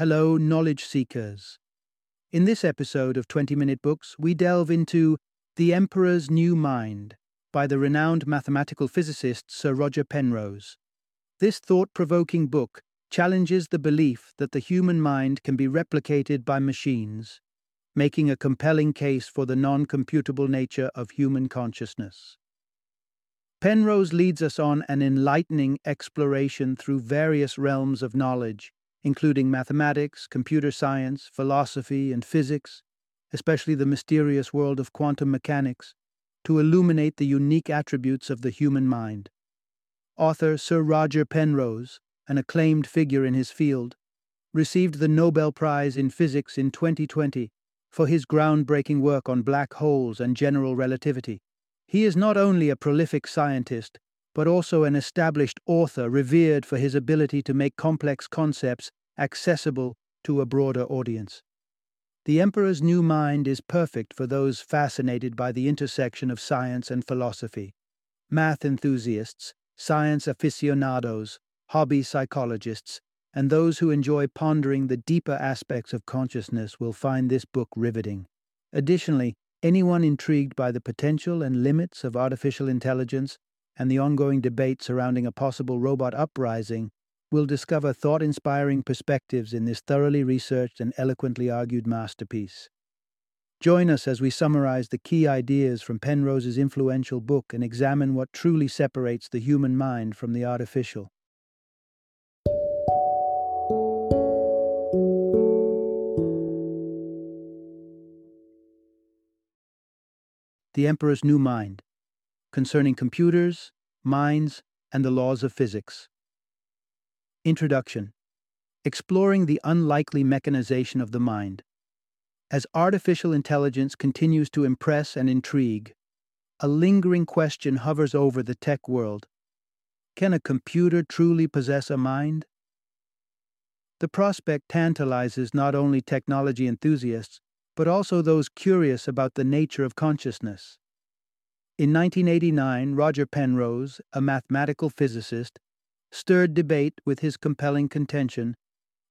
Hello, knowledge seekers. In this episode of 20 Minute Books, we delve into The Emperor's New Mind by the renowned mathematical physicist Sir Roger Penrose. This thought provoking book challenges the belief that the human mind can be replicated by machines, making a compelling case for the non computable nature of human consciousness. Penrose leads us on an enlightening exploration through various realms of knowledge, including mathematics, computer science, philosophy, and physics, especially the mysterious world of quantum mechanics, to illuminate the unique attributes of the human mind. Author Sir Roger Penrose, an acclaimed figure in his field, received the Nobel Prize in Physics in 2020 for his groundbreaking work on black holes and general relativity. He is not only a prolific scientist, but also an established author revered for his ability to make complex concepts accessible to a broader audience. The Emperor's New Mind is perfect for those fascinated by the intersection of science and philosophy. Math enthusiasts, science aficionados, hobby psychologists, and those who enjoy pondering the deeper aspects of consciousness will find this book riveting. Additionally, Anyone intrigued by the potential and limits of artificial intelligence and the ongoing debate surrounding a possible robot uprising will discover thought inspiring perspectives in this thoroughly researched and eloquently argued masterpiece. Join us as we summarize the key ideas from Penrose's influential book and examine what truly separates the human mind from the artificial. The Emperor's New Mind, concerning computers, minds, and the laws of physics. Introduction Exploring the unlikely mechanization of the mind. As artificial intelligence continues to impress and intrigue, a lingering question hovers over the tech world Can a computer truly possess a mind? The prospect tantalizes not only technology enthusiasts, but also those curious about the nature of consciousness. In 1989, Roger Penrose, a mathematical physicist, stirred debate with his compelling contention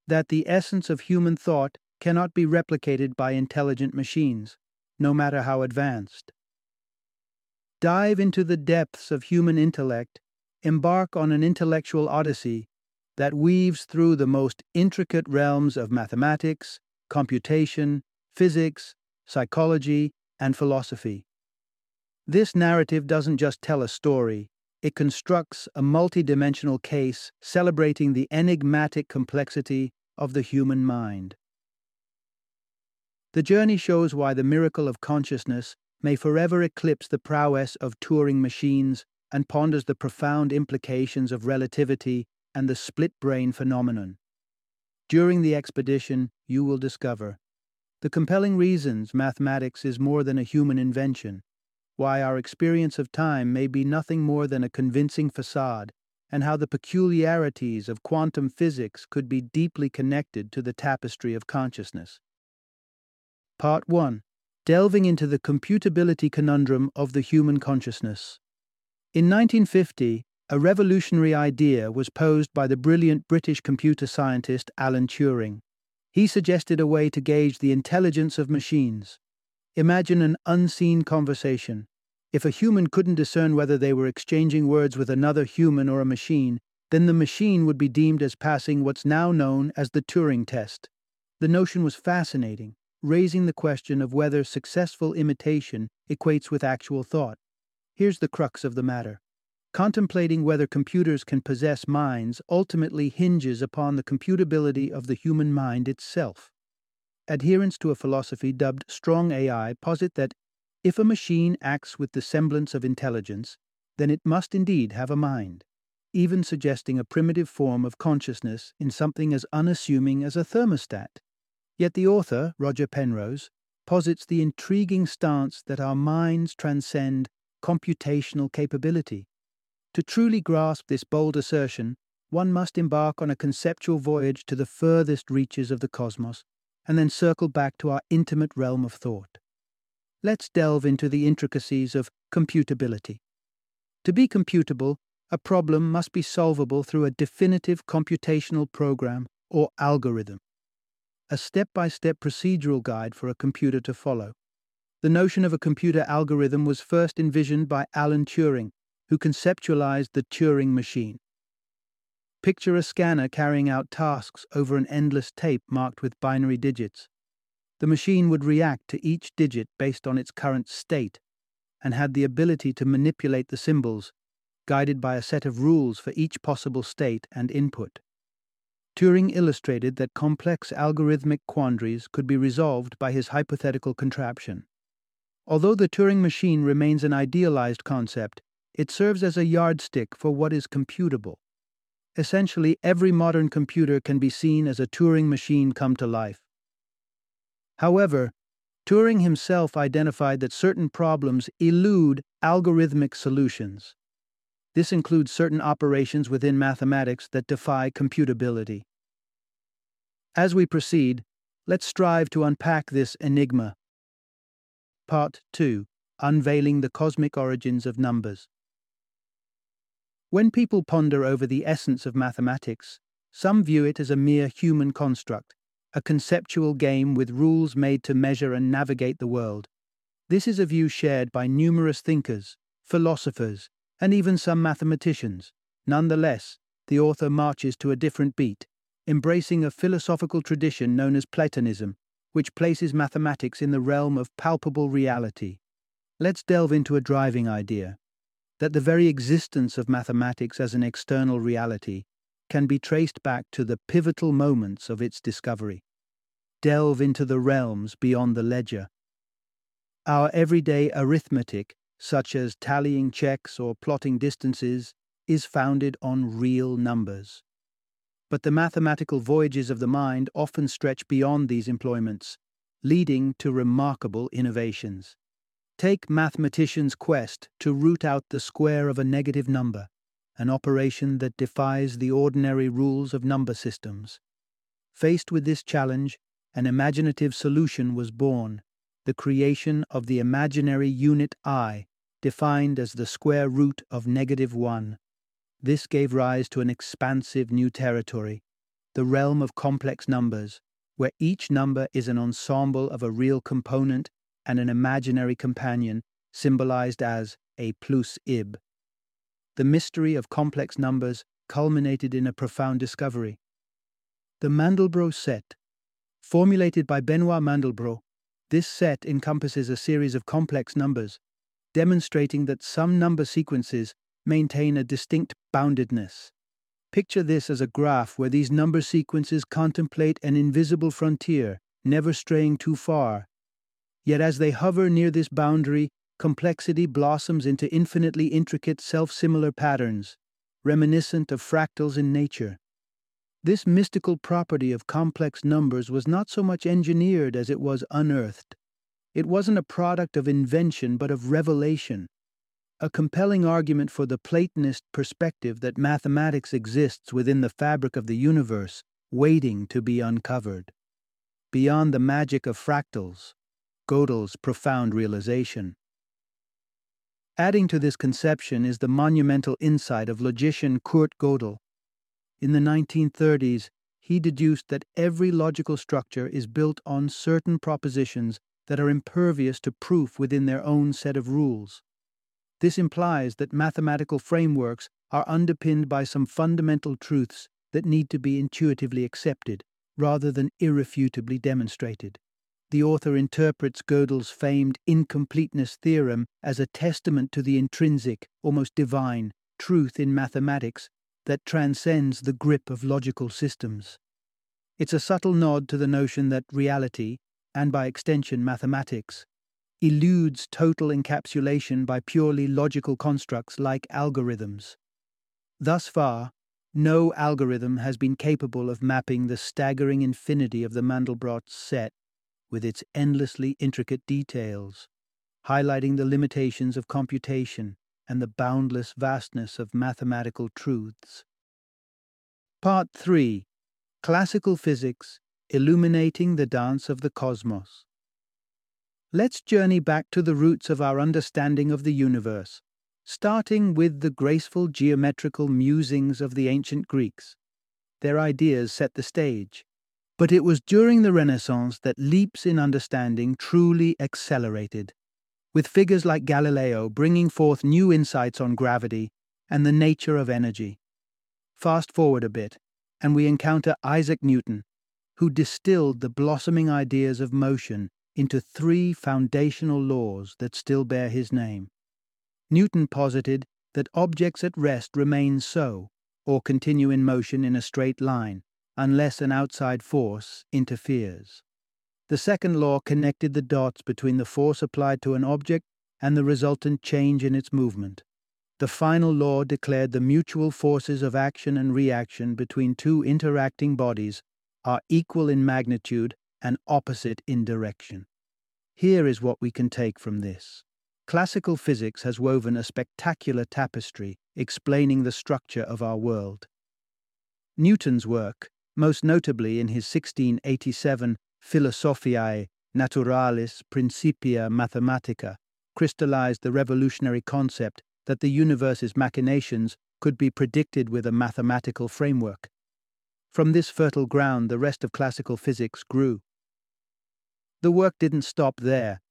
that the essence of human thought cannot be replicated by intelligent machines, no matter how advanced. Dive into the depths of human intellect, embark on an intellectual odyssey that weaves through the most intricate realms of mathematics, computation, physics, psychology, and philosophy. This narrative doesn't just tell a story, it constructs a multidimensional case celebrating the enigmatic complexity of the human mind. The journey shows why the miracle of consciousness may forever eclipse the prowess of Turing machines and ponders the profound implications of relativity and the split brain phenomenon. During the expedition, you will discover the compelling reasons mathematics is more than a human invention, why our experience of time may be nothing more than a convincing facade, and how the peculiarities of quantum physics could be deeply connected to the tapestry of consciousness. Part 1 Delving into the computability conundrum of the human consciousness. In 1950, a revolutionary idea was posed by the brilliant British computer scientist Alan Turing. He suggested a way to gauge the intelligence of machines. Imagine an unseen conversation. If a human couldn't discern whether they were exchanging words with another human or a machine, then the machine would be deemed as passing what's now known as the Turing test. The notion was fascinating, raising the question of whether successful imitation equates with actual thought. Here's the crux of the matter. Contemplating whether computers can possess minds ultimately hinges upon the computability of the human mind itself. Adherents to a philosophy dubbed strong AI posit that if a machine acts with the semblance of intelligence, then it must indeed have a mind, even suggesting a primitive form of consciousness in something as unassuming as a thermostat. Yet the author, Roger Penrose, posits the intriguing stance that our minds transcend computational capability to truly grasp this bold assertion, one must embark on a conceptual voyage to the furthest reaches of the cosmos and then circle back to our intimate realm of thought. Let's delve into the intricacies of computability. To be computable, a problem must be solvable through a definitive computational program or algorithm. a step by step procedural guide for a computer to follow. The notion of a computer algorithm was first envisioned by Alan Turing, who conceptualized the Turing machine. Picture a scanner carrying out tasks over an endless tape marked with binary digits. The machine would react to each digit based on its current state and had the ability to manipulate the symbols, guided by a set of rules for each possible state and input. Turing illustrated that complex algorithmic quandaries could be resolved by his hypothetical contraption. Although the Turing machine remains an idealized concept, it serves as a yardstick for what is computable. Essentially, every modern computer can be seen as a Turing machine come to life. However, Turing himself identified that certain problems elude algorithmic solutions. This includes certain operations within mathematics that defy computability. As we proceed, let's strive to unpack this enigma Part 2 Unveiling the Cosmic Origins of Numbers. When people ponder over the essence of mathematics, some view it as a mere human construct, a conceptual game with rules made to measure and navigate the world. This is a view shared by numerous thinkers, philosophers, and even some mathematicians. Nonetheless, the author marches to a different beat, embracing a philosophical tradition known as Platonism which places mathematics in the realm of palpable reality. Let's delve into a driving idea that the very existence of mathematics as an external reality can be traced back to the pivotal moments of its discovery. Delve into the realms beyond the ledger. Our everyday arithmetic, such as tallying checks or plotting distances, is founded on real numbers. But the mathematical voyages of the mind often stretch beyond these employments, leading to remarkable innovations. Take mathematicians' quest to root out the square of a negative number, an operation that defies the ordinary rules of number systems. Faced with this challenge, an imaginative solution was born the creation of the imaginary unit i, defined as the square root of negative 1. This gave rise to an expansive new territory, the realm of complex numbers, where each number is an ensemble of a real component and an imaginary companion, symbolized as a plus ib. The mystery of complex numbers culminated in a profound discovery. The Mandelbrot set. Formulated by Benoit Mandelbrot, this set encompasses a series of complex numbers, demonstrating that some number sequences maintain a distinct boundedness. Picture this as a graph where these number sequences contemplate an invisible frontier, never straying too far. Yet as they hover near this boundary, complexity blossoms into infinitely intricate self similar patterns, reminiscent of fractals in nature. This mystical property of complex numbers was not so much engineered as it was unearthed. It wasn't a product of invention but of revelation, a compelling argument for the Platonist perspective that mathematics exists within the fabric of the universe, waiting to be uncovered. Beyond the magic of fractals, Gödel's profound realization. Adding to this conception is the monumental insight of logician Kurt Gödel. In the 1930s, he deduced that every logical structure is built on certain propositions that are impervious to proof within their own set of rules. This implies that mathematical frameworks are underpinned by some fundamental truths that need to be intuitively accepted, rather than irrefutably demonstrated. The author interprets Gödel's famed incompleteness theorem as a testament to the intrinsic, almost divine, truth in mathematics that transcends the grip of logical systems. It's a subtle nod to the notion that reality, and by extension mathematics, eludes total encapsulation by purely logical constructs like algorithms. Thus far, no algorithm has been capable of mapping the staggering infinity of the Mandelbrot set with its endlessly intricate details, highlighting the limitations of computation and the boundless vastness of mathematical truths. Part 3 Classical Physics Illuminating the Dance of the Cosmos. Let's journey back to the roots of our understanding of the universe, starting with the graceful geometrical musings of the ancient Greeks. Their ideas set the stage. But it was during the Renaissance that leaps in understanding truly accelerated, with figures like Galileo bringing forth new insights on gravity and the nature of energy. Fast forward a bit, and we encounter Isaac Newton, who distilled the blossoming ideas of motion into three foundational laws that still bear his name. Newton posited that objects at rest remain so, or continue in motion in a straight line, unless an outside force interferes. The second law connected the dots between the force applied to an object and the resultant change in its movement. The final law declared the mutual forces of action and reaction between two interacting bodies are equal in magnitude and opposite in direction. Here is what we can take from this. Classical physics has woven a spectacular tapestry explaining the structure of our world. Newton's work, most notably in his 1687 Philosophiae Naturalis Principia Mathematica, crystallized the revolutionary concept that the universe's machinations could be predicted with a mathematical framework. From this fertile ground, the rest of classical physics grew. The work didn't stop there.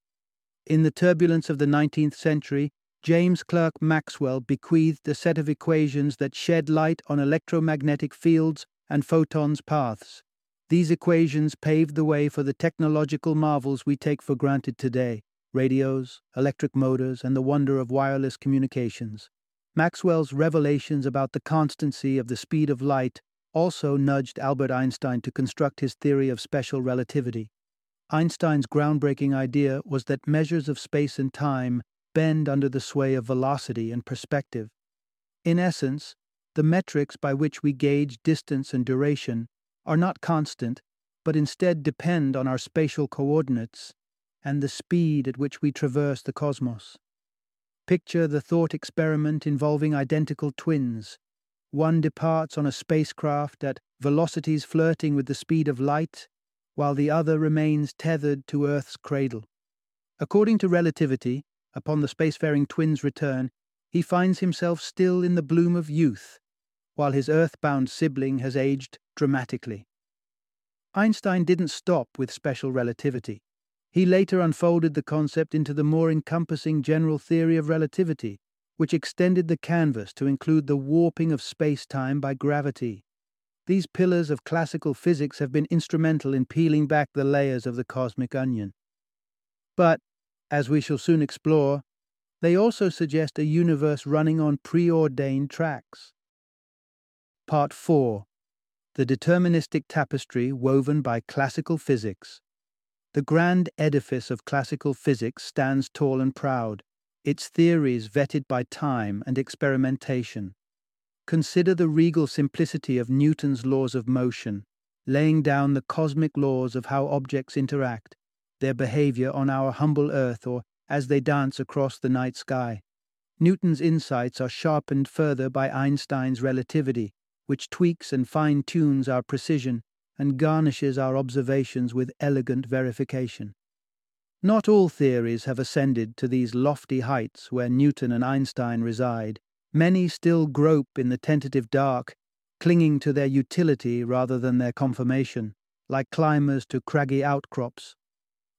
In the turbulence of the 19th century, James Clerk Maxwell bequeathed a set of equations that shed light on electromagnetic fields and photons' paths. These equations paved the way for the technological marvels we take for granted today radios, electric motors, and the wonder of wireless communications. Maxwell's revelations about the constancy of the speed of light also nudged Albert Einstein to construct his theory of special relativity. Einstein's groundbreaking idea was that measures of space and time bend under the sway of velocity and perspective. In essence, the metrics by which we gauge distance and duration are not constant, but instead depend on our spatial coordinates and the speed at which we traverse the cosmos. Picture the thought experiment involving identical twins. One departs on a spacecraft at velocities flirting with the speed of light, while the other remains tethered to Earth's cradle. According to relativity, upon the spacefaring twin's return, he finds himself still in the bloom of youth, while his earthbound sibling has aged dramatically. Einstein didn't stop with special relativity. He later unfolded the concept into the more encompassing general theory of relativity, which extended the canvas to include the warping of space-time by gravity. These pillars of classical physics have been instrumental in peeling back the layers of the cosmic onion. But, as we shall soon explore, they also suggest a universe running on preordained tracks. Part 4 The Deterministic Tapestry Woven by Classical Physics. The grand edifice of classical physics stands tall and proud, its theories vetted by time and experimentation. Consider the regal simplicity of Newton's laws of motion, laying down the cosmic laws of how objects interact, their behavior on our humble earth or as they dance across the night sky. Newton's insights are sharpened further by Einstein's relativity, which tweaks and fine tunes our precision and garnishes our observations with elegant verification. Not all theories have ascended to these lofty heights where Newton and Einstein reside. Many still grope in the tentative dark, clinging to their utility rather than their confirmation, like climbers to craggy outcrops.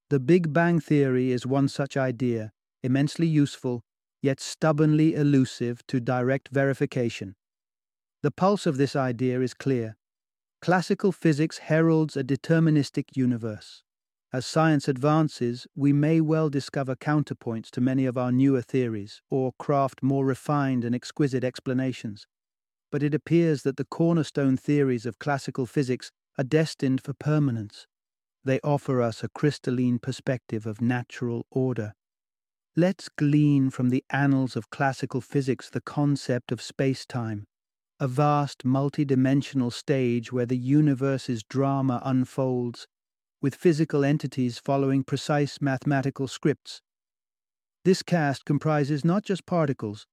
The Big Bang Theory is one such idea, immensely useful, yet stubbornly elusive to direct verification. The pulse of this idea is clear. Classical physics heralds a deterministic universe. As science advances, we may well discover counterpoints to many of our newer theories, or craft more refined and exquisite explanations. But it appears that the cornerstone theories of classical physics are destined for permanence. They offer us a crystalline perspective of natural order. Let's glean from the annals of classical physics the concept of space time a vast multi-dimensional stage where the universe's drama unfolds, with physical entities following precise mathematical scripts. This cast comprises not just particles,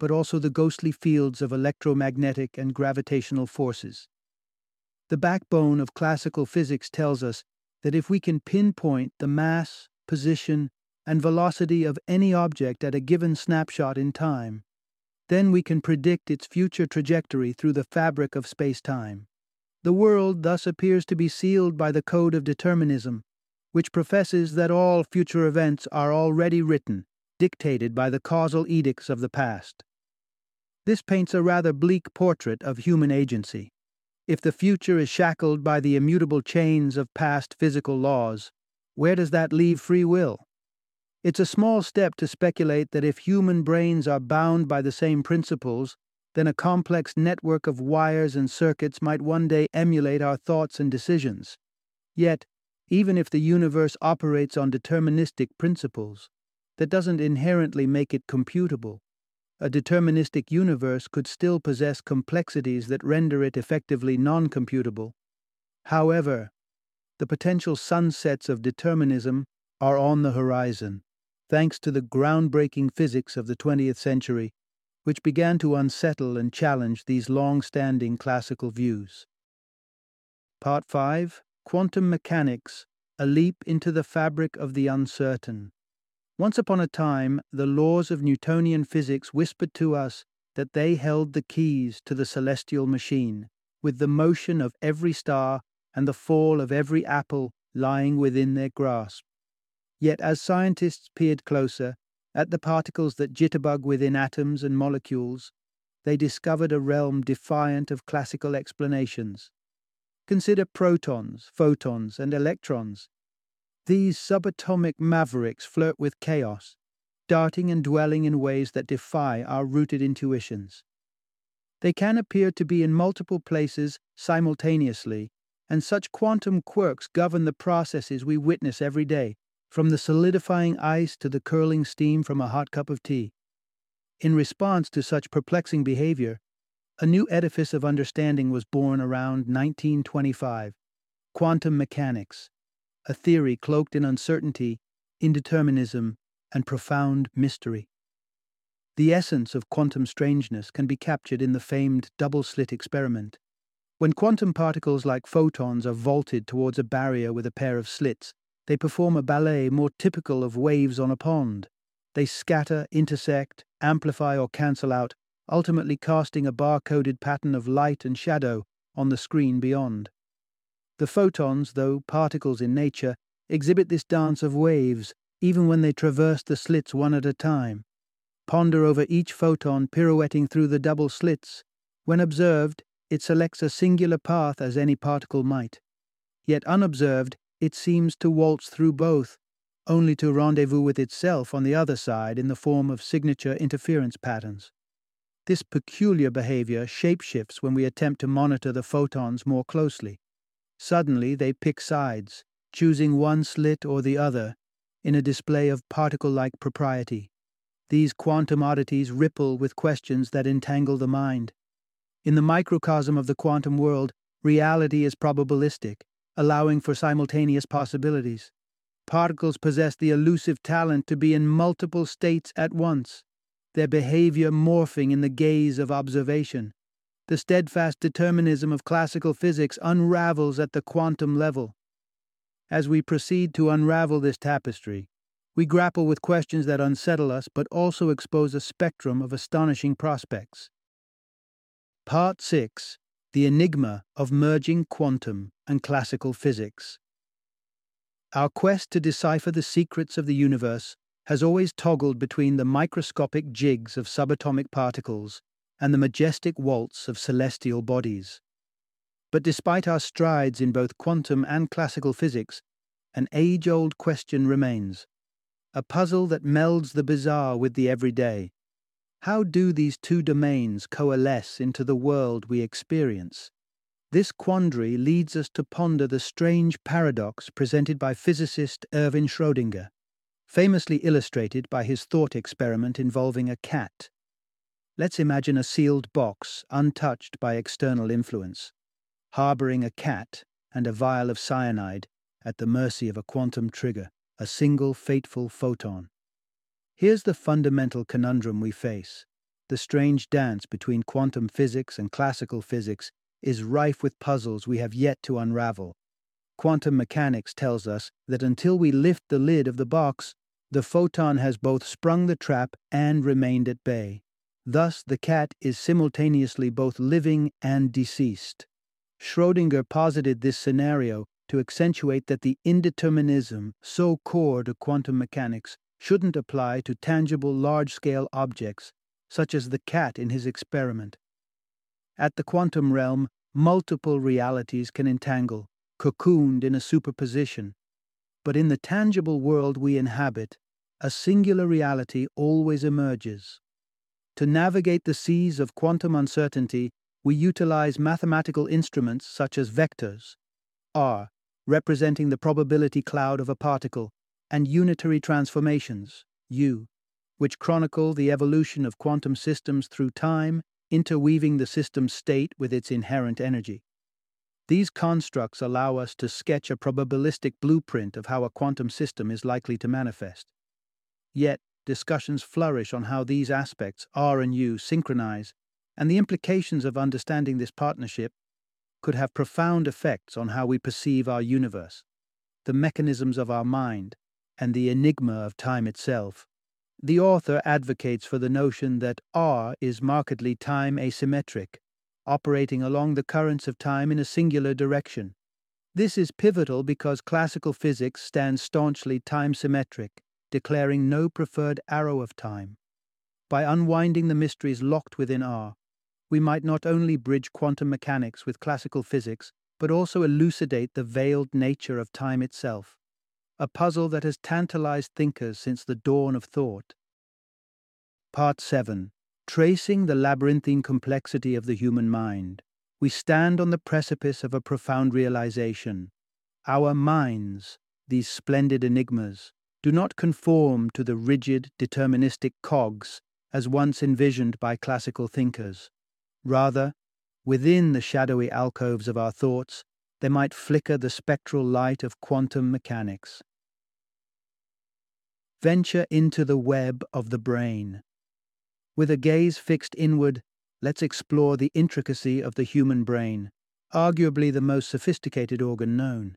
but also the ghostly fields of electromagnetic and gravitational forces. The backbone of classical physics tells us that if we can pinpoint the mass, position, and velocity of any object at a given snapshot in time, then we can predict its future trajectory through the fabric of space-time. The world thus appears to be sealed by the code of determinism, which professes that all future events are already written, dictated by the causal edicts of the past. This paints a rather bleak portrait of human agency. If the future is shackled by the immutable chains of past physical laws, where does that leave free will? It's a small step to speculate that if human brains are bound by the same principles, then a complex network of wires and circuits might one day emulate our thoughts and decisions. Yet, even if the universe operates on deterministic principles, that doesn't inherently make it computable. A deterministic universe could still possess complexities that render it effectively non computable. However, the potential sunsets of determinism are on the horizon, thanks to the groundbreaking physics of the 20th century which began to unsettle and challenge these long standing classical views. Part 5 Quantum Mechanics A Leap into the Fabric of the Uncertain. Once upon a time, the laws of Newtonian physics whispered to us that they held the keys to the celestial machine, with the motion of every star and the fall of every apple lying within their grasp. Yet, as scientists peered closer, at the particles that jitterbug within atoms and molecules, they discovered a realm defiant of classical explanations. Consider protons, photons, and electrons. These subatomic mavericks flirt with chaos, darting and dwelling in ways that defy our rooted intuitions. They can appear to be in multiple places simultaneously, and such quantum quirks govern the processes we witness every day, from the solidifying ice to the curling steam from a hot cup of tea. In response to such perplexing behavior, a new edifice of understanding was born around 1925 quantum mechanics, a theory cloaked in uncertainty, indeterminism, and profound mystery. The essence of quantum strangeness can be captured in the famed double slit experiment. When quantum particles like photons are vaulted towards a barrier with a pair of slits, they perform a ballet more typical of waves on a pond. They scatter, intersect, amplify, or cancel out, ultimately casting a bar-coded pattern of light and shadow on the screen beyond. The photons, though particles in nature, exhibit this dance of waves, even when they traverse the slits one at a time. Ponder over each photon pirouetting through the double slits. When observed, it selects a singular path as any particle might. Yet unobserved, it seems to waltz through both, only to rendezvous with itself on the other side in the form of signature interference patterns. This peculiar behavior shapeshifts when we attempt to monitor the photons more closely. Suddenly, they pick sides, choosing one slit or the other, in a display of particle like propriety. These quantum oddities ripple with questions that entangle the mind. In the microcosm of the quantum world, reality is probabilistic, allowing for simultaneous possibilities. Particles possess the elusive talent to be in multiple states at once, their behavior morphing in the gaze of observation. The steadfast determinism of classical physics unravels at the quantum level. As we proceed to unravel this tapestry, we grapple with questions that unsettle us but also expose a spectrum of astonishing prospects. Part 6 The Enigma of Merging Quantum and classical physics. Our quest to decipher the secrets of the universe has always toggled between the microscopic jigs of subatomic particles and the majestic waltz of celestial bodies. But despite our strides in both quantum and classical physics, an age old question remains a puzzle that melds the bizarre with the everyday. How do these two domains coalesce into the world we experience? This quandary leads us to ponder the strange paradox presented by physicist Erwin Schrödinger, famously illustrated by his thought experiment involving a cat. Let's imagine a sealed box, untouched by external influence, harboring a cat and a vial of cyanide at the mercy of a quantum trigger, a single fateful photon. Here's the fundamental conundrum we face. The strange dance between quantum physics and classical physics is rife with puzzles we have yet to unravel. Quantum mechanics tells us that until we lift the lid of the box, the photon has both sprung the trap and remained at bay. Thus, the cat is simultaneously both living and deceased. Schrödinger posited this scenario to accentuate that the indeterminism so core to quantum mechanics shouldn't apply to tangible large scale objects, such as the cat in his experiment. At the quantum realm, multiple realities can entangle, cocooned in a superposition. But in the tangible world we inhabit, a singular reality always emerges. To navigate the seas of quantum uncertainty, we utilize mathematical instruments such as vectors, R, representing the probability cloud of a particle, and unitary transformations, U, which chronicle the evolution of quantum systems through time, interweaving the system's state with its inherent energy. These constructs allow us to sketch a probabilistic blueprint of how a quantum system is likely to manifest. Yet, discussions flourish on how these aspects, R and U, synchronize, and the implications of understanding this partnership could have profound effects on how we perceive our universe, the mechanisms of our mind, and the enigma of time itself. The author advocates for the notion that R is markedly time asymmetric, operating along the currents of time in a singular direction. This is pivotal because classical physics stands staunchly time symmetric, declaring no preferred arrow of time. By unwinding the mysteries locked within R, we might not only bridge quantum mechanics with classical physics, but also elucidate the veiled nature of time itself, a puzzle that has tantalized thinkers since the dawn of thought. Part 7 Tracing the labyrinthine complexity of the human mind, we stand on the precipice of a profound realization. Our minds, these splendid enigmas, do not conform to the rigid, deterministic cogs as once envisioned by classical thinkers. Rather, within the shadowy alcoves of our thoughts, there might flicker the spectral light of quantum mechanics. Venture into the web of the brain. With a gaze fixed inward, let's explore the intricacy of the human brain, arguably the most sophisticated organ known.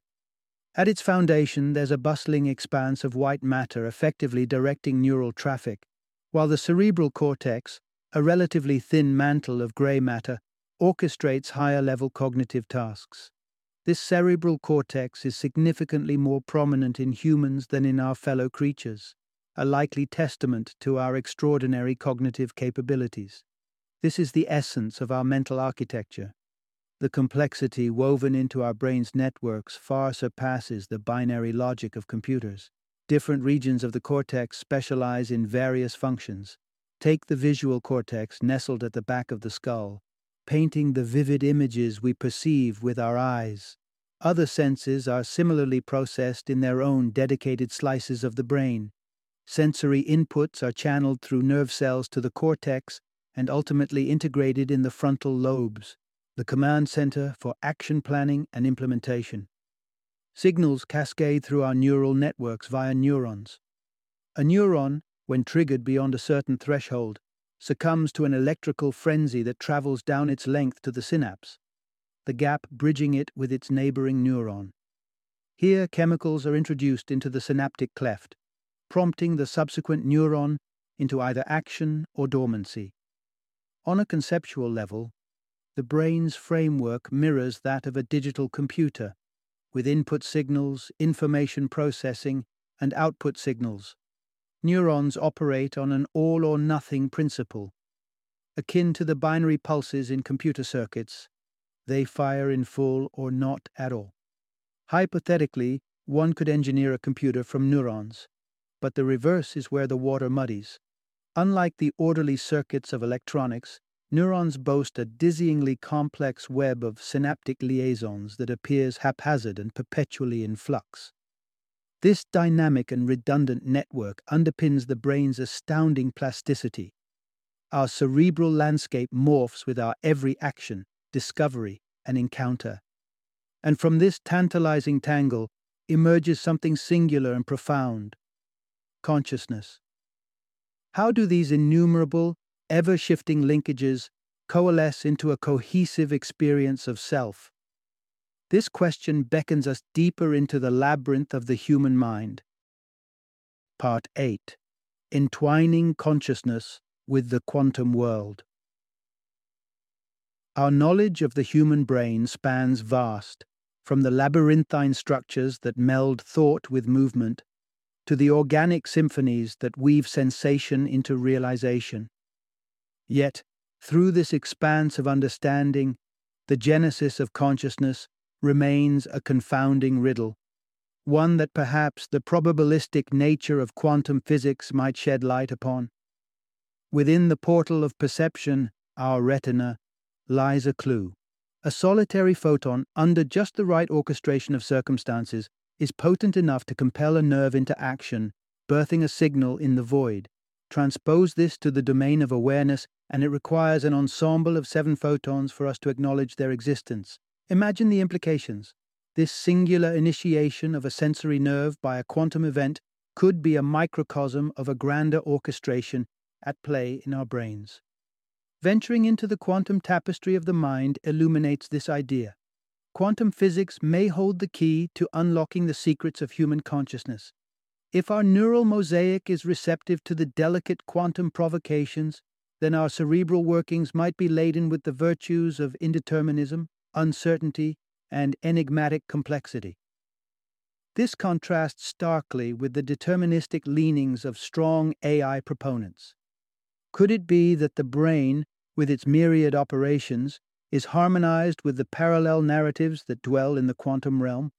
At its foundation, there's a bustling expanse of white matter effectively directing neural traffic, while the cerebral cortex, a relatively thin mantle of grey matter orchestrates higher level cognitive tasks. This cerebral cortex is significantly more prominent in humans than in our fellow creatures, a likely testament to our extraordinary cognitive capabilities. This is the essence of our mental architecture. The complexity woven into our brain's networks far surpasses the binary logic of computers. Different regions of the cortex specialize in various functions, Take the visual cortex nestled at the back of the skull, painting the vivid images we perceive with our eyes. Other senses are similarly processed in their own dedicated slices of the brain. Sensory inputs are channeled through nerve cells to the cortex and ultimately integrated in the frontal lobes, the command center for action planning and implementation. Signals cascade through our neural networks via neurons. A neuron when triggered beyond a certain threshold, succumbs to an electrical frenzy that travels down its length to the synapse, the gap bridging it with its neighboring neuron. Here, chemicals are introduced into the synaptic cleft, prompting the subsequent neuron into either action or dormancy. On a conceptual level, the brain's framework mirrors that of a digital computer, with input signals, information processing, and output signals, Neurons operate on an all or nothing principle. Akin to the binary pulses in computer circuits, they fire in full or not at all. Hypothetically, one could engineer a computer from neurons, but the reverse is where the water muddies. Unlike the orderly circuits of electronics, neurons boast a dizzyingly complex web of synaptic liaisons that appears haphazard and perpetually in flux. This dynamic and redundant network underpins the brain's astounding plasticity. Our cerebral landscape morphs with our every action, discovery, and encounter. And from this tantalizing tangle emerges something singular and profound consciousness. How do these innumerable, ever shifting linkages coalesce into a cohesive experience of self? This question beckons us deeper into the labyrinth of the human mind. Part 8 Entwining Consciousness with the Quantum World. Our knowledge of the human brain spans vast, from the labyrinthine structures that meld thought with movement to the organic symphonies that weave sensation into realization. Yet, through this expanse of understanding, the genesis of consciousness remains a confounding riddle, one that perhaps the probabilistic nature of quantum physics might shed light upon. Within the portal of perception, our retina, lies a clue. A solitary photon, under just the right orchestration of circumstances, is potent enough to compel a nerve into action, birthing a signal in the void. Transpose this to the domain of awareness, and it requires an ensemble of seven photons for us to acknowledge their existence. Imagine the implications. This singular initiation of a sensory nerve by a quantum event could be a microcosm of a grander orchestration at play in our brains. Venturing into the quantum tapestry of the mind illuminates this idea. Quantum physics may hold the key to unlocking the secrets of human consciousness. If our neural mosaic is receptive to the delicate quantum provocations, then our cerebral workings might be laden with the virtues of indeterminism, uncertainty, and enigmatic complexity. This contrasts starkly with the deterministic leanings of strong AI proponents. Could it be that the brain, with its myriad operations, is harmonized with the parallel narratives that dwell in the quantum realm.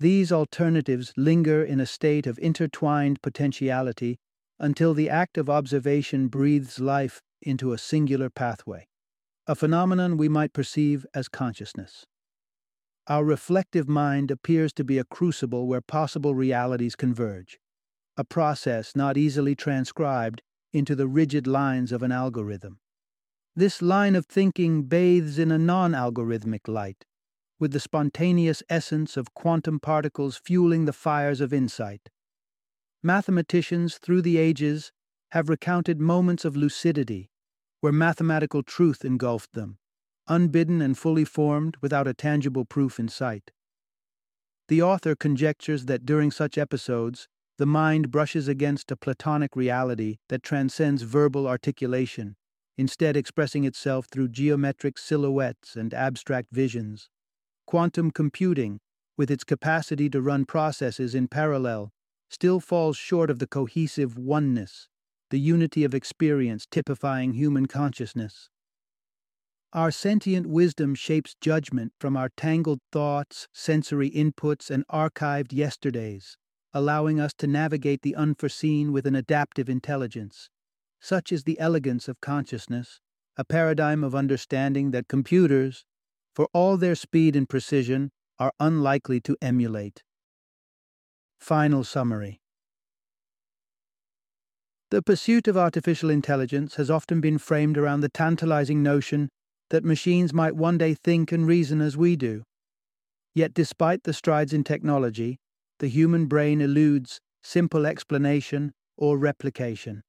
These alternatives linger in a state of intertwined potentiality until the act of observation breathes life into a singular pathway, a phenomenon we might perceive as consciousness. Our reflective mind appears to be a crucible where possible realities converge, a process not easily transcribed into the rigid lines of an algorithm. This line of thinking bathes in a non algorithmic light, with the spontaneous essence of quantum particles fueling the fires of insight. Mathematicians through the ages have recounted moments of lucidity where mathematical truth engulfed them, unbidden and fully formed without a tangible proof in sight. The author conjectures that during such episodes, the mind brushes against a Platonic reality that transcends verbal articulation instead expressing itself through geometric silhouettes and abstract visions. Quantum computing, with its capacity to run processes in parallel, still falls short of the cohesive oneness, the unity of experience typifying human consciousness. Our sentient wisdom shapes judgment from our tangled thoughts, sensory inputs, and archived yesterdays, allowing us to navigate the unforeseen with an adaptive intelligence. Such is the elegance of consciousness, a paradigm of understanding that computers, for all their speed and precision, are unlikely to emulate. Final summary The pursuit of artificial intelligence has often been framed around the tantalizing notion that machines might one day think and reason as we do. Yet, despite the strides in technology, the human brain eludes simple explanation or replication.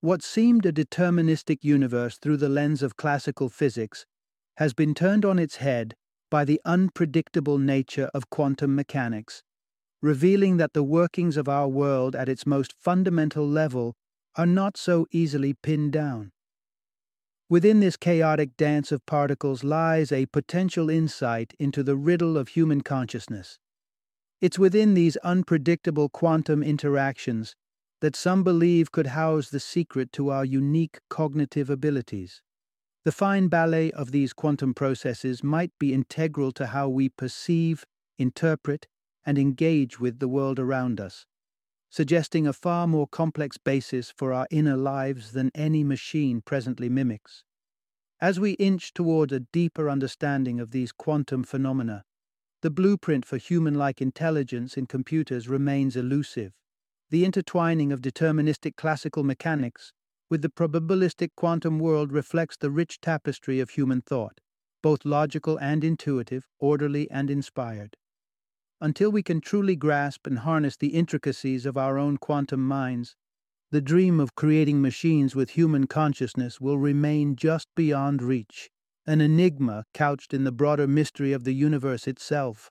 What seemed a deterministic universe through the lens of classical physics has been turned on its head by the unpredictable nature of quantum mechanics, revealing that the workings of our world at its most fundamental level are not so easily pinned down. Within this chaotic dance of particles lies a potential insight into the riddle of human consciousness. It's within these unpredictable quantum interactions that some believe could house the secret to our unique cognitive abilities. The fine ballet of these quantum processes might be integral to how we perceive, interpret, and engage with the world around us, suggesting a far more complex basis for our inner lives than any machine presently mimics. As we inch toward a deeper understanding of these quantum phenomena, the blueprint for human like intelligence in computers remains elusive the intertwining of deterministic classical mechanics with the probabilistic quantum world reflects the rich tapestry of human thought, both logical and intuitive, orderly and inspired. Until we can truly grasp and harness the intricacies of our own quantum minds, the dream of creating machines with human consciousness will remain just beyond reach, an enigma couched in the broader mystery of the universe itself.